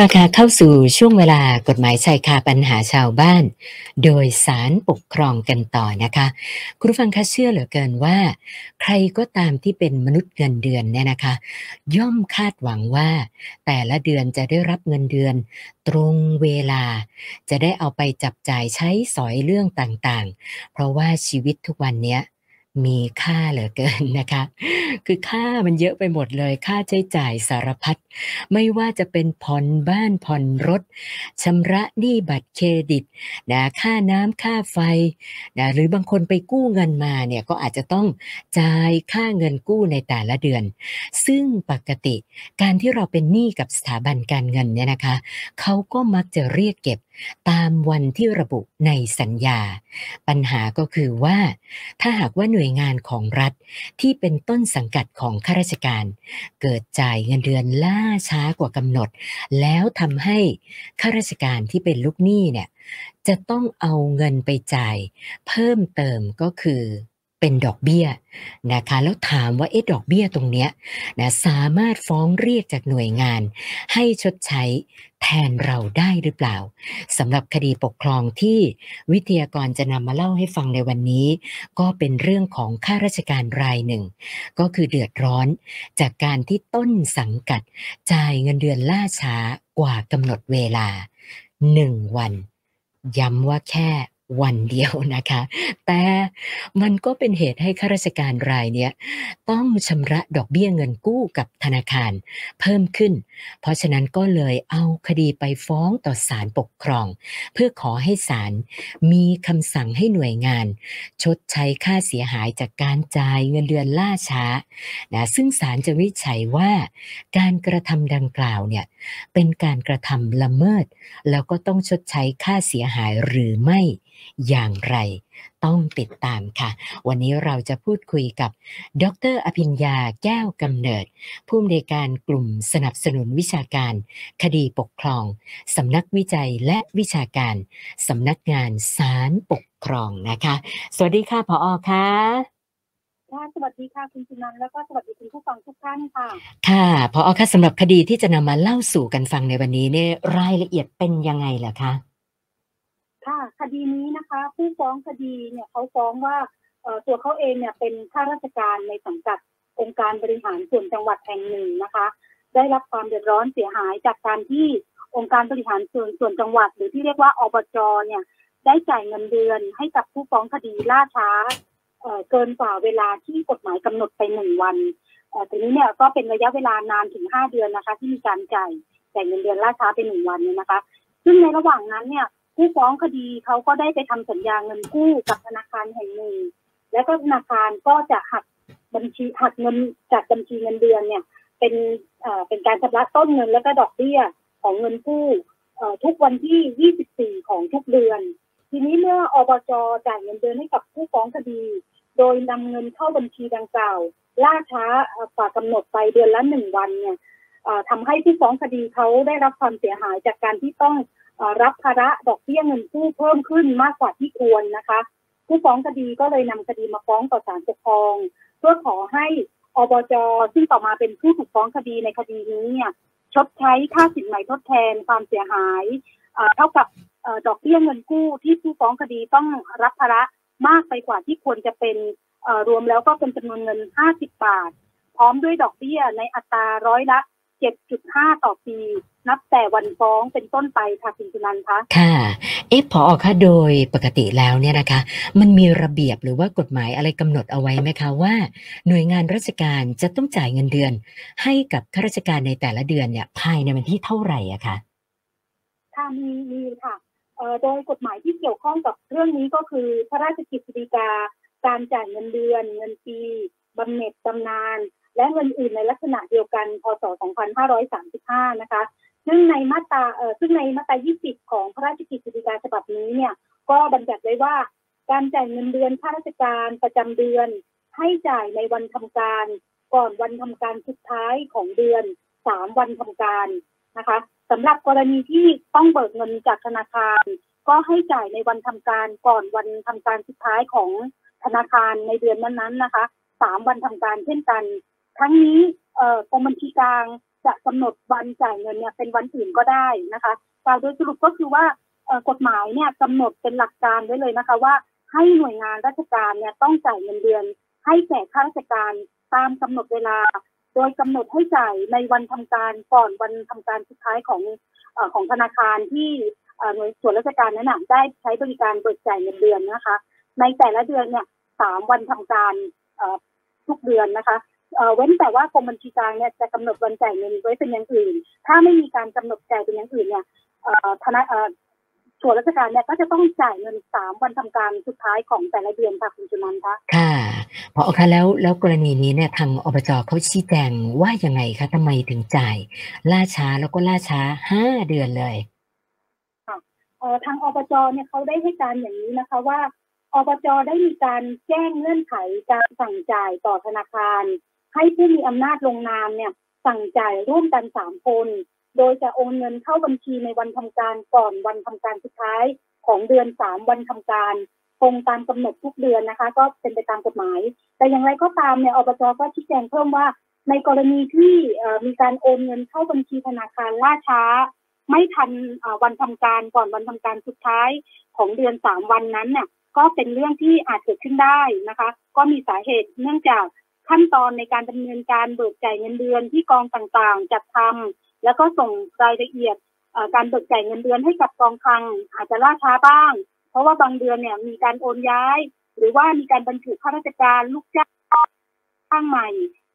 ละค่ะเข้าสู่ช่วงเวลากฎหมายชายคาปัญหาชาวบ้าน โดยสารปกครองกันต่อนะคะ คุณฟังคะเชื่อเหลือเกินว่า ใครก็ตามที่เป็นมนุษย์เงินเดือนเนี่ยนะคะ ย่อมคาดหวังว่า แต่ละเดือนจะได้รับเงินเดือน ตรงเวลา จะได้เอาไปจับจ่ายใช้สอยเรื่องต่างๆ เพราะว่าชีวิตทุกวันนี้มีค่าเหลือเกินนะคะ คือค่ามันเยอะไปหมดเลย ค่าใช้จ่ายสารพัดไม่ว่าจะเป็นผ่อนบ้านผ่อนรถชำระหนี้บัตรเครดิตนะค่าน้ำค่าไฟนะหรือบางคนไปกู้เงินมาเนี่ยก็อาจจะต้องจ่ายค่าเงินกู้ในแต่ละเดือน ซึ่งปกติการที่เราเป็นหนี้กับสถาบันการเงินเนี่ยนะคะเขาก็มักจะเรียกเก็บตามวันที่ระบุในสัญญา ปัญหาก็คือว่า ถ้าหากว่าหน่วยงานของรัฐที่เป็นต้นสังกัดของข้าราชการ เกิดจ่ายเงินเดือนล่าช้ากว่ากำหนด แล้วทำให้ข้าราชการที่เป็นลูกหนี้เนี่ยจะต้องเอาเงินไปจ่าย เพิ่มเติมก็คือ เป็นดอกเบี้ยนะคะแล้วถามว่าเอ๊ะดอกเบี้ยตรงเนี้ยนะสามารถฟ้องเรียกจากหน่วยงาน ให้ชดใช้แทนเราได้หรือเปล่าสำหรับคดีปกครองที่วิทยากรจะนำมาเล่าให้ฟังในวันนี้ ก็เป็นเรื่องของข้าราชการรายหนึ่ง ก็คือเดือดร้อนจากการที่ต้นสังกัด จ่ายเงินเดือนล่าช้ากว่ากำหนดเวลาหนึ่งวัน ย้ำว่าแค่ วันเดียวนะคะ แต่มันก็เป็นเหตุให้ข้าราชการรายเนี้ยต้องชำระดอกเบี้ยเงินกู้กับธนาคาร เพิ่มขึ้น เพราะฉะนั้นก็เลยเอาคดีไปฟ้องต่อศาลปกครอง เพื่อขอให้ศาลมีคำสั่งให้หน่วยงาน ชดใช้ค่าเสียหายจากการจ่ายเงินเดือนล่าช้านะซึ่งศาลจะวิจัยว่า การกระทำดังกล่าวเนี่ย เป็นการกระทำละเมิด แล้วก็ต้องชดใช้ค่าเสียหายหรือไม่อย่างไร ต้องติดตามค่ะ วันนี้เราจะพูดคุยกับ ดรอภิญญาแก้วกำเนิด ผู้อำนวยการกลุ่มสนับสนุนวิชาการ คดีปกครองสำนักวิจัยและวิชาการสำนักงานศาลปกครองนะคะ สวัสดีค่ะพออค่ะ ค่ะสวัสดีค่ะคุณสุนันท์แล้วก็สวัสดีคุณผู้ฟังทุกท่านค่ะ ค่ะพออค่ะสำหรับคดีที่จะนำมาเล่าสู่กันฟังในวันนี้เนี่ยรายละเอียดเป็นยังไงล่ะคะค่ะคดีนี้นะคะ ผู้ฟ้องคดีเนี่ยเขาฟ้องว่าตัวเขาเองเนี่ยเป็นข้าราชการในสังกัดองค์การบริหารส่วนจังหวัดแห่งหนึ่งนะคะ ได้รับความเดือดร้อนเสียหายจากการที่องค์การบริหารส่วนส่วนจังหวัด หรือที่เรียกว่าอบจเนี่ยได้จ่ายเงินเดือนให้กับผู้ฟ้องคดีล่าช้า เกินกว่าเวลาที่กฎหมายกำหนดไปหนึ่งวันทีนี้เนี่ยก็เป็นระยะเวลานานถึงห้าเดือนนะคะ ที่มีการจ่ายจ่ายเงินเดือนล่าช้าไปหนึ่งวันเนี่ยนะคะ ซึ่งในระหว่างนั้นเนี่ยผู้ฟ้องคดีเขาก็ได้ไปทำสัญญาเงินกู้กับธนาคารแห่งหนึ่ง แล้วก็ธนาคารก็จะหักบัญชีหักเงินจากบัญชีเงินเดือนเนี่ยเป็นเป็นการชำระต้นเงินแล้วก็ดอกเบี้ยของเงินกู้ทุกวันที่ 24 ของทุกเดือน ทีนี้เมื่ออบจจ่ายเงินเดือนให้กับผู้ฟ้องคดี ดยนำเงินเข้าบัญชีดังกล่าว ล่าช้ากว่ากำหนดไปเดือนละหนึ่งวันเนี่ยทำให้ผู้ฟ้องคดีเขาได้รับความเสียหายจากการที่ต้องรับภาระดอกเบี้ยเงินกู้เพิ่มขึ้นมากกว่าที่ควรนะคะ ผู้ฟ้องคดีก็เลยนำคดีมาฟ้องต่อศาลปกครอง เพื่อขอให้อบจซึ่งต่อมาเป็นผู้ถูกฟ้องคดีในคดีนี้เนี่ยชดใช้ค่าสินใหม่ทดแทนความเสียหายเท่ากับดอกเบี้ยเงินกู้ที่ผู้ฟ้องคดีต้องรับภาระ มากไปกว่าที่ควรจะเป็นรวมแล้วก็เป็นจำนวนเงิน 50 บาท พร้อมด้วยดอกเบี้ยในอัตราร้อยละ 7.5 ต่อปี นับแต่วันฟ้องเป็นต้นไปค่ะคุณจุนันคะค่ะ เอฟพอค่ะโดยปกติแล้วเนี่ยนะคะ มันมีระเบียบหรือว่ากฎหมายอะไรกำหนดเอาไว้ไหมคะว่า หน่วยงานราชการจะต้องจ่ายเงินเดือน ให้กับข้าราชการในแต่ละเดือนเนี่ยภายในวันที่เท่าไหร่อะคะค่ะมีมีค่ะ โดยกฎหมายที่เกี่ยวข้องกับเรื่องนี้ก็คือพระราชกิจสีกา การจ่ายเงินเดือน เงินปีบำเหน็จบำนาญและเงินอื่นในลักษณะเดียวกัน พศ 2535 นะคะ ซึ่งในมาตราเอ่อซึ่งในมาตรา 20 ของพระราชกิจสีกาฉบับนี้เนี่ย ก็บัญญัติไว้ว่า การจ่ายเงินเดือนข้าราชการประจำเดือน ให้จ่ายในวันทำการ ก่อนวันทำการสุดท้ายของเดือน 3 วันทำการนะคะ สำหรับกรณีที่ต้องเบิกเงินจากธนาคาร ก็ให้จ่ายในวันทำการก่อนวันทำการสุดท้ายของธนาคารในเดือนนั้นๆนะคะสามวันทำการเช่นกัน ทั้งนี้กรมบัญชีกลางจะกำหนดวันจ่ายเงินเนี่ยเป็นวันอื่นก็ได้นะคะกล่าวโดยสรุปก็คือว่ากฎหมายเนี่ยกำหนดเป็นหลักการไว้เลยนะคะว่าให้หน่วยงานราชการเนี่ยต้องจ่ายเงินเดือน ให้แก่ข้าราชการตามกำหนดเวลา โดยกำหนดให้จ่ายในวันทำการก่อนวันทำการสุดท้ายของอของธนาคารที่หน่วยส่วนราชการนั้นได้ใช้บริการเบิกจ่ายเงินเดือนนะคะ ในแต่ละเดือนเนี่ยสามวันทำการทุกเดือนนะคะเว้นแต่ว่ากรมบัญชีกลางเนี่ยจะกำหนดวันจ่ายเงินไว้เป็นอย่างอื่น ถ้าไม่มีการกำหนดจ่ายเป็นอย่างอื่นเนี่ยธนา ส่วนราชการเนี่ยก็จะต้องจ่ายเงินสามวันทำการสุดท้ายของแต่ละเดือนค่ะคุณจุนันท์คะค่ะพอคะแล้วแล้วกรณีนี้เนี่ยทางอบจเขาชี้แจงว่ายังไงคะทำไมถึงจ่าย ล่าช้าแล้วก็ล่าช้าห้าเดือนเลยเอ่อทางอบจเนี่ยเขาได้ให้การอย่างนี้นะคะว่าอบจได้มีการแจ้งเงื่อนไขการสั่งจ่ายต่อธนาคาร ให้ผู้มีอำนาจลงนามเนี่ยสั่งจ่ายร่วมกันสามคน โดยจะโอนเงินเข้าบัญชีในวันทำการก่อนวันทำการสุดท้ายของเดือนสามวันทำการตรงตามกำหนดทุกเดือนนะคะ ก็เป็นไปตามกฎหมาย แต่อย่างไรก็ตามเนี่ยอบจก็ชี้แจงเพิ่มว่า ในกรณีที่มีการโอนเงินเข้าบัญชีธนาคารล่าช้า ไม่ทันวันทำการก่อนวันทำการสุดท้ายของเดือนสามวันนั้นเนี่ยก็เป็นเรื่องที่อาจเกิดขึ้นได้นะคะ ก็มีสาเหตุเนื่องจากขั้นตอนในการดำเนินการเบิกจ่ายเงินเดือนที่กองต่างๆ จัดทำ แล้วก็ส่งรายละเอียดการเบิกจ่ายเงินเดือนให้กับกองคลังอาจจะล่าช้าบ้าง เพราะว่าบางเดือนเนี่ยมีการโอนย้าย หรือว่ามีการบรรจุข้าราชการลูกจ้างข้างใหม่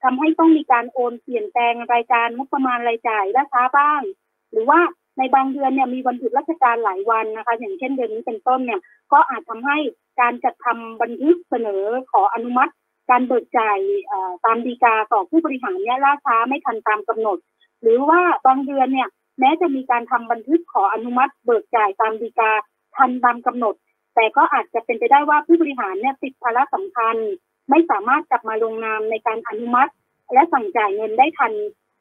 ทำให้ต้องมีการโอนเปลี่ยนแปลงรายการงบประมาณรายจ่ายล่าช้าบ้าง หรือว่าในบางเดือนเนี่ยมีวันหยุดราชการหลายวันนะคะ อย่างเช่นเดือนนี้เป็นต้นเนี่ยก็อาจทำให้การจัดทำบันทึกเสนอขออนุมัติ การเบิกจ่ายตามดีกาต่อผู้บริหารเนี่ยล่าช้าไม่ทันตามกำหนด หรือว่าบางเดือนเนี่ย แม้จะมีการทำบันทึกขออนุมัติเบิกจ่ายตามดีกาทันตามกำหนด แต่ก็อาจจะเป็นไปได้ว่าผู้บริหารเนี่ยติดภาระสำคัญ ไม่สามารถกลับมาลงนามในการอนุมัติ และสั่งจ่ายเงินได้ทัน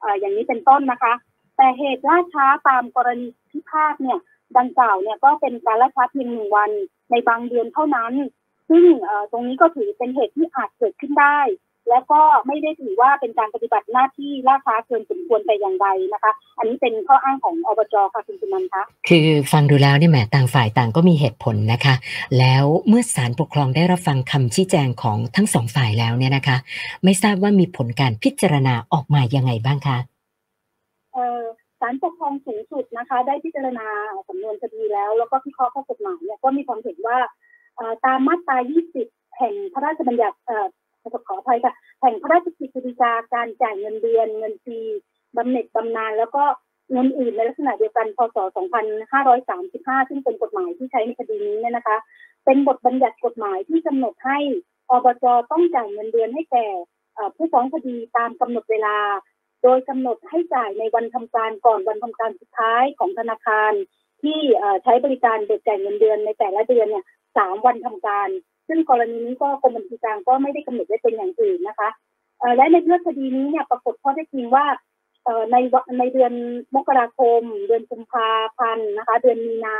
ออย่างนี้เป็นต้นนะคะ แต่เหตุล่าช้าตามกรณีพิพาทเนี่ยดังกล่าวเนี่ยก็เป็นการล่าช้าเพียงหนึ่งวันในบางเดือนเท่านั้น ซึ่งตรงนี้ก็ถือเป็นเหตุที่อาจเกิดขึ้นได้ และก็ไม่ได้ถือว่าเป็นการปฏิบัติหน้าที่ล่าช้าเกินสมควรแต่อย่างใดนะคะ อันนี้เป็นข้ออ้างของอบจค่ะคุณสุนันท์คะคือฟังดูแล้วเนี่ยแหมต่างฝ่ายต่างก็มีเหตุผลนะคะ แล้วเมื่อศาลปกครองได้รับฟังคำชี้แจงของทั้งสองฝ่ายแล้วเนี่ยนะคะ ไม่ทราบว่ามีผลการพิจารณาออกมายังไงบ้างคะเอ่อศาลปกครองสูงสุดนะคะ ได้พิจารณาสำนวนคดีแล้ว แล้วก็พิเคราะห์ข้อกฎหมายเนี่ยก็มีความเห็นว่าเอ่อตามมาตรา 20 แห่งพระราชบัญญัติเอ่อ ขออภัยค่ะแห่งพระราชกฤษฎีกาการจ่ายเงินเดือนเงินฟรีบำเหน็จบำนาญแล้วก็เงินอื่นในลักษณะเดียวกันพศ 2535 ซึ่งเป็นกฎหมายที่ใช้ในคดีนี้เนี่ยนะคะ เป็นบทบัญญัติกฎหมายที่กำหนดให้อบจต้องจ่ายเงินเดือนให้แก่ผู้ฟ้องคดีตามกำหนดเวลา โดยกำหนดให้จ่ายในวันทำการก่อนวันทำการสุดท้ายของธนาคารที่ใช้บริการเบิกจ่ายเงินเดือนในแต่ละเดือนเนี่ยสามวันทำการ ซึ่งกรณีนี้ก็กรมบัญชีกลางก็ไม่ได้กำหนดไว้เป็นอย่างอื่นนะคะและในเรื่องคดีนี้เนี่ยปรากฏข้อเท็จจริงว่าในวันในเดือนมกราคม เดือนกุมภาพันธ์นะคะ เดือนมีนา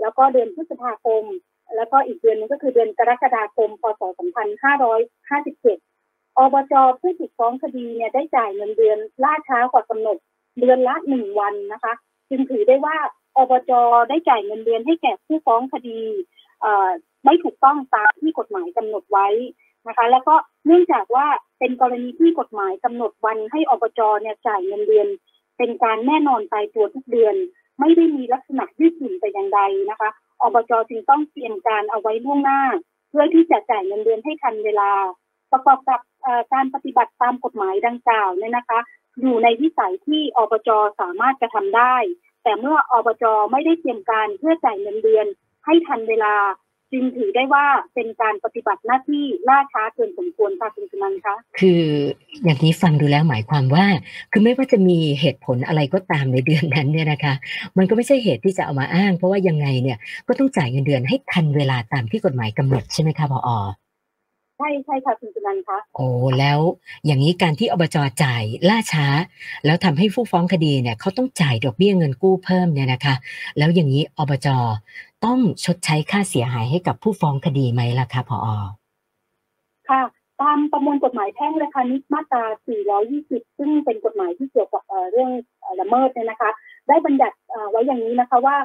แล้วก็เดือนพฤษภาคม แล้วก็อีกเดือนหนึงก็คือเดือนกรกฎาคม พศ 2557 อบจผู้ถูกฟ้องคดีเนี่ยได้จ่ายเงินเดือนล่าช้ากว่ากำหนดเดือนละหนึ่งวันนะคะ จึงถือได้ว่าอบจได้จ่ายเงินเดือนให้แก่ผู้ฟ้องคดีอ่อ ไม่ถูกต้องตามที่กฎหมายกำหนดไว้นะคะ แล้วก็เนื่องจากว่าเป็นกรณีที่กฎหมายกำหนดวันให้อบจเนี่ยจ่ายเงินเดือน เป็นการแน่นอนตายตัวทุกเดือน ไม่ได้มีลักษณะยืดหยุ่นแต่อย่างใดนะคะ อบจจึงต้องเตรียมการเอาไว้ล่วงหน้า เพื่อที่จะจ่ายเงินเดือนให้ทันเวลา ประกอบกับการปฏิบัติตามกฎหมายดังกล่าวเนี่ยนะคะ อยู่ในวิสัยที่อบจสามารถกระทำได้ แต่เมื่ออบจไม่ได้เตรียมการเพื่อจ่ายเงินเดือนให้ทันเวลา จึงถือได้ว่าเป็นการปฏิบัติหน้าที่ล่าช้าเกินสมควรค่ะคุณสุนันท์คะคืออย่างนี้ฟังดูแล้วหมายความว่า คือไม่ว่าจะมีเหตุผลอะไรก็ตามในเดือนนั้นเนี่ยนะคะ มันก็ไม่ใช่เหตุที่จะเอามาอ้าง เพราะว่ายังไงเนี่ยก็ต้องจ่ายเงินเดือนให้ทันเวลาตามที่กฎหมายกำหนดใช่ไหมคะพอใช่ใช่ค่ะคุณสุนันท์คะโอ้แล้วอย่างนี้การที่อบจจ่ายล่าช้า แล้วทำให้ผู้ฟ้องคดีเนี่ยเขาต้องจ่ายดอกเบี้ยเงินกู้เพิ่มเนี่ยนะคะ แล้วอย่างนี้อบจ ต้องชดใช้ค่าเสียหายให้กับผู้ฟ้องคดีไหมล่ะคะพอค่ะตามประมวลกฎหมายแพ่งและพาณิชย์มาตรา 420 ซึ่งเป็นกฎหมายที่เกี่ยวกับเรื่องละเมิดเนี่ยนะคะ ได้บัญญัติไว้อย่างนี้นะคะว่า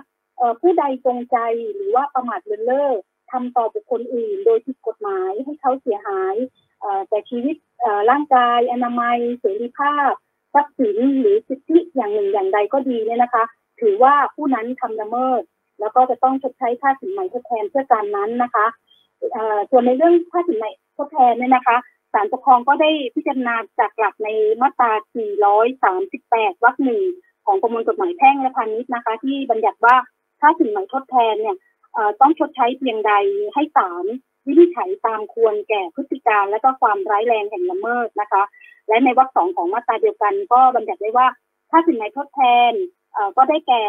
ผู้ใดจงใจหรือว่าประมาทเลินเล่อทำต่อบุคคลอื่น โดยผิดกฎหมายให้เขาเสียหายแต่ชีวิตร่างกาย อนามัย เสรีภาพทรัพย์สินหรือสิทธิอย่างหนึ่งอย่างใดก็ดีเนี่ยนะคะ ถือว่าผู้นั้นทำละเมิด แล้วก็จะต้องชดใช้ค่าสินไหมทดแทนเพื่อการนั้นนะคะเอ่อส่วนในเรื่องค่าสินไหมทดแทนเนี่ยนะคะศาลปกครองก็ได้พิจารณาจากหลักในมาตรา 438 วรรคหนึ่งของประมวลกฎหมายแพ่งและพาณิชย์นะคะ ที่บัญญัติว่าค่าสินไหมทดแทนเนี่ยเอ่อต้องชดใช้เพียงใดให้ศาลวินิจฉัยตามควรแก่พฤติการและก็ความร้ายแรงแห่งละเมิดนะคะ และในวรรคสองของมาตราเดียวกัน ก็บัญญัติไว้ว่าค่าสินไหมทดแทนเอ่อก็ได้แก่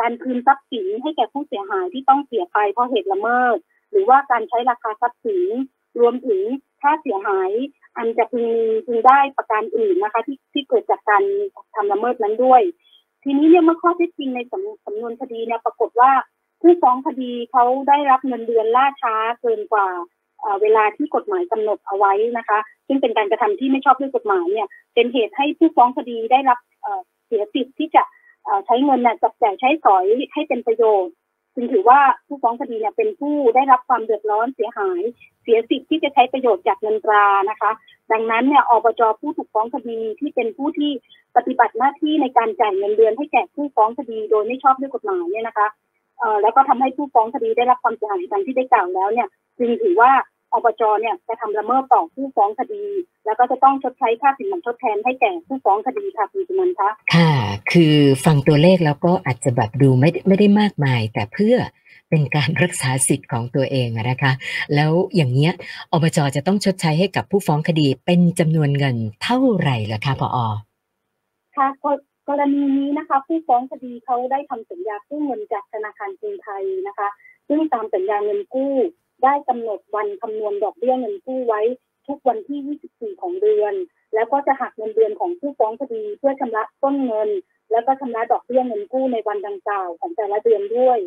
การคืนทรัพย์สินให้แก่ผู้เสียหายที่ต้องเสียไปเพราะเหตุละเมิด หรือว่าการใช้ราคาทรัพย์สินรวมถึงค่าเสียหาย อันจะพึงพึงได้ประการอื่นนะคะ ที่ที่เกิดจากการทำละเมิดนั้นด้วย ทีนี้เนี่ยเมื่อข้อเท็จจริงในสำสำนวนคดีเนี่ยปรากฏว่าผู้ฟ้องคดีเขาได้รับเงินเดือนล่าช้าเกินกว่าเวลาที่กฎหมายกำหนดเอาไว้นะคะ ซึ่งเป็นการกระทำที่ไม่ชอบด้วยกฎหมายเนี่ย เป็นเหตุให้ผู้ฟ้องคดีได้รับเสียสิทธิ์ที่จะ ใช้เงินน่ะจับจ่ายใช้สอยให้เป็นประโยชน์จึงถือว่าผู้ฟ้องคดีเนี่ยเป็นผู้ได้รับความเดือดร้อนเสียหาย เสียสิทธิ์ที่จะใช้ประโยชน์จากเงินตรานะคะ ดังนั้นเนี่ยอบจผู้ถูกฟ้องคดีที่เป็นผู้ที่ปฏิบัติหน้าที่ในการจ่ายเงินเดือนให้แก่ผู้ฟ้องคดีโดยไม่ชอบด้วยกฎหมายเนี่ยนะคะแล้วก็ทำให้ผู้ฟ้องคดีได้รับความเสียหายดังที่ได้กล่าวแล้วเนี่ย จึงถือว่า อบจเนี่ยจะทำละเมิดต่อผู้ฟ้องคดี แล้วก็จะต้องชดใช้ค่าสินไหมทดแทนให้แก่ผู้ฟ้องคดีค่ะคุณจุนันท์คะค่ะ คือฟังตัวเลขแล้วก็อาจจะแบบดูไม่ได้ไม่ได้มากมาย แต่เพื่อเป็นการรักษาสิทธิ์ของตัวเองอะนะคะ แล้วอย่างเนี้ยอบจจะต้องชดใช้ให้กับผู้ฟ้องคดีเป็นจำนวนเงินเท่าไหร่ล่ะคะพอค่ะกรกรณีนี้นะคะ ผู้ฟ้องคดีเขาได้ทำสัญญากู้เงินจากธนาคารกรุงไทยนะคะ ซึ่งตามสัญญาเงินกู้ ได้กำหนดวันคำนวณดอกเบี้ยเงินกู้ไว้ ทุกวันที่ 24 ของเดือน แล้วก็จะหักเงินเดือนของผู้ฟ้องคดีเพื่อชำระต้นเงิน แล้วก็ชำระดอกเบี้ยเงินกู้ในวันดังกล่าวของแต่ละเดือนด้วย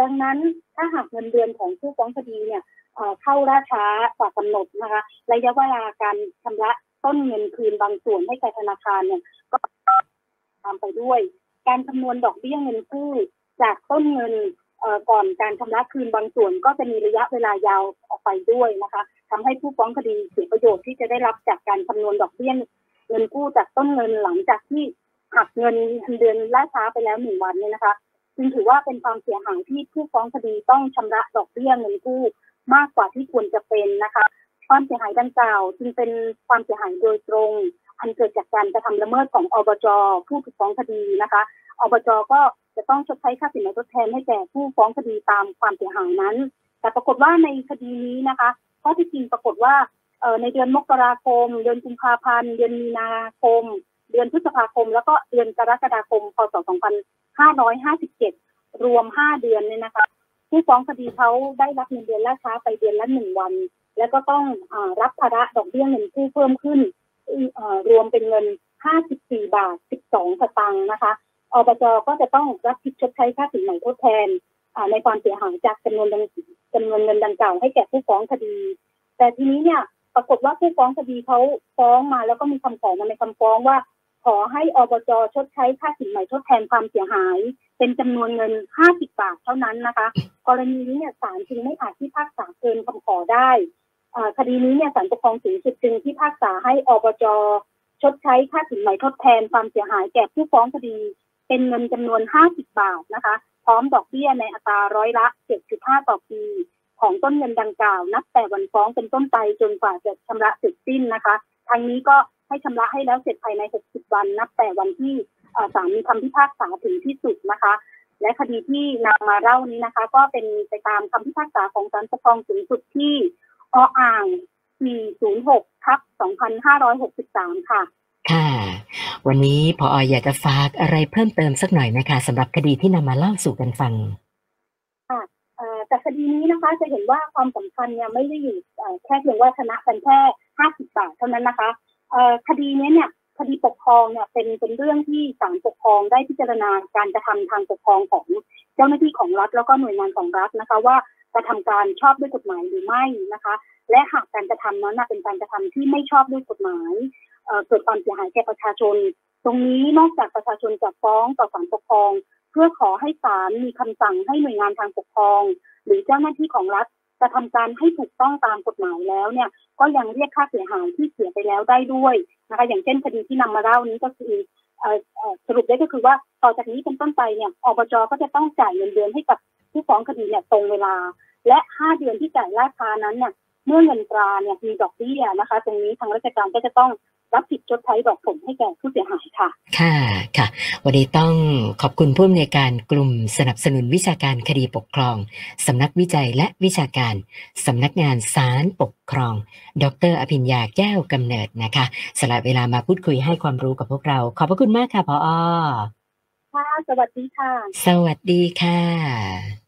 ดังนั้นถ้าหากเงินเดือนของผู้ฟ้องคดีเนี่ยเข้าล่าช้ากว่ากำหนดนะคะระยะเวลาการชำระต้นเงินคืนบางส่วนให้แก่ธนาคารเนี่ยก็ตามไปด้วย การคำนวณดอกเบี้ยเงินกู้จากต้นเงิน ก่อนการชำระคืนบางส่วนก็จะมีระยะเวลายาวออกไปด้วยนะคะทำให้ผู้ฟ้องคดีเสียประโยชน์ที่จะได้รับจากการคำนวณดอกเบี้ยเงินกู้จากต้นเงินหลังจากที่หักเงินเดือนล่าช้าไปแล้วหนึ่งวันเนี่ยนะคะจึงถือว่าเป็นความเสียหายที่ผู้ฟ้องคดีต้องชำระดอกเบี้ยเงินกู้มากกว่าที่ควรจะเป็นนะคะ ความเสียหายดังกล่าวจึงเป็นความเสียหายโดยตรง อันเกิดจากการกระทำละเมิดของอบจผู้ถูกฟ้องคดีนะคะอบจก็ จะต้องชดใช้ค่าสินไหมทดแทนให้แก่ผู้ฟ้องคดีตามความเสียหายนั้น แต่ปรากฏว่าในคดีนี้นะคะข้อที่จริงปรากฏว่าในเดือนมกราคม เดือนกุมภาพันธ์เดือนมีนาคม เดือนพฤษภาคม แล้วก็เดือนกรกฎาคมพศ 2557 รวม 5 เดือนเนี่ยนะคะผู้ฟ้องคดีเขาได้รับเงินเดือนล่าช้าไปเดือนละหนึ่งวัน แล้วก็ต้องอรับภาระดอกเบี้ยเงินกู้เพิ่มขึ้นรวมเป็นเงิน 54 บาท 12 สตางค์นะคะ อบจก็จะต้องรับผิดชดใช้ค่าสินไหมทดแทนในความเสียหายจากจำนวนจำนวนเงินดังกล่าวให้แก่ผู้ฟ้องคดี แต่ทีนี้เนี่ยปรากฏว่าผู้ฟ้องคดีเขาฟ้องมาแล้วก็มีคำขอมาในคำฟ้องว่า ขอให้อบจชดใช้ค่าสินไหมทดแทนความเสียหาย เป็นจำนวนเงิน 50 บาทเท่านั้นนะคะ กรณีนี้เนี่ยศาลจึงไม่อาจพิพากษาเกินคำขอได้คดีนี้เนี่ยศาลปกครองสูงสุดจึงพิพากษาให้อบจชดใช้ค่าสินไหมทดแทนความเสียหายแก่ผู้ฟ้องคดี เป็นเงินจำนวน 50 บาทนะคะ พร้อมดอกเบี้ยในอัตราร้อยละ 7.5 ต่อปี ของต้นเงินดังกล่าว นับแต่วันฟ้องเป็นต้นไปจนกว่าจะชำระเสร็จสิ้นนะคะทางนี้ก็ให้ชำระให้แล้วเสร็จภายใน 60 วัน นับแต่วันที่ศาลมีคำพิพากษาถึงที่สุดนะคะ และคดีที่นำมาเล่านี้นะคะ ก็เป็นไปตามคำพิพากษาของศาลปกครองสูงสุดที่ออ่าง 406ทับ2563 ค่ะ วันนี้พออยากจะฝากอะไรเพิ่มเติมสักหน่อยนะคะสำหรับคดีที่นำมาเล่าสู่กันฟังเอ่อจากคดีนี้นะคะจะเห็นว่าความสำคัญเนี่ยไม่ได้อยู่แค่เพียงว่าชนะกันแค่50บบาทเท่านั้นนะคะคดีนี้เนี่ยคดีปกครองเนี่ยเป็นเป็นเรื่องที่ศาลปกครองได้พิจารณาการกระทำทางปกครองของเจ้าหน้าที่ของรัฐแล้วก็หน่วยงานของรัฐนะคะว่า กระทำการชอบด้วยกฎหมายหรือไม่นะคะ และหากการกระทำนั้นเป็นการกระทำที่ไม่ชอบด้วยกฎหมายเกิดความเสียหายแก่ประชาชน ตรงนี้นอกจากประชาชนจะฟ้องต่อศาลปกครอง เพื่อขอให้ศาลมีคำสั่งให้หน่วยงานทางปกครอง หรือเจ้าหน้าที่ของรัฐกระทำการให้ถูกต้องตามกฎหมายแล้วเนี่ยก็ยังเรียกค่าเสียหายที่เสียไปแล้วได้ด้วยนะคะ อย่างเช่นคดีที่นำมาเล่านี้ก็คือสรุปได้ก็คือว่าต่อจากนี้เป็นต้นไปเนี่ยอบจก็จะต้องจ่ายเงินเดือนให้กับ ผู้ฟ้องคดีเนี่ยตรงเวลา และ5เดือนที่จ่ายล่าช้านั้นเนี่ยเมื่อเงินตราเนี่ยมีดอกเบี้ยนะคะ ตรงนี้ทางราชการก็จะต้องรับผิดชดใช้ดอกผลให้แก่ผู้เสียหายค่ะ ค่ะ ค่ะ วันนี้ต้องขอบคุณผู้อำนวยการกลุ่มสนับสนุนวิชาการคดีปกครอง สำนักวิจัยและวิชาการ สำนักงานศาลปกครอง ดร อภิญญาแก้วกำเนิดนะคะ สละเวลามาพูดคุยให้ความรู้กับพวกเรา ขอบพระคุณมากค่ะพออค่ะ สวัสดีค่ะ สวัสดีค่ะ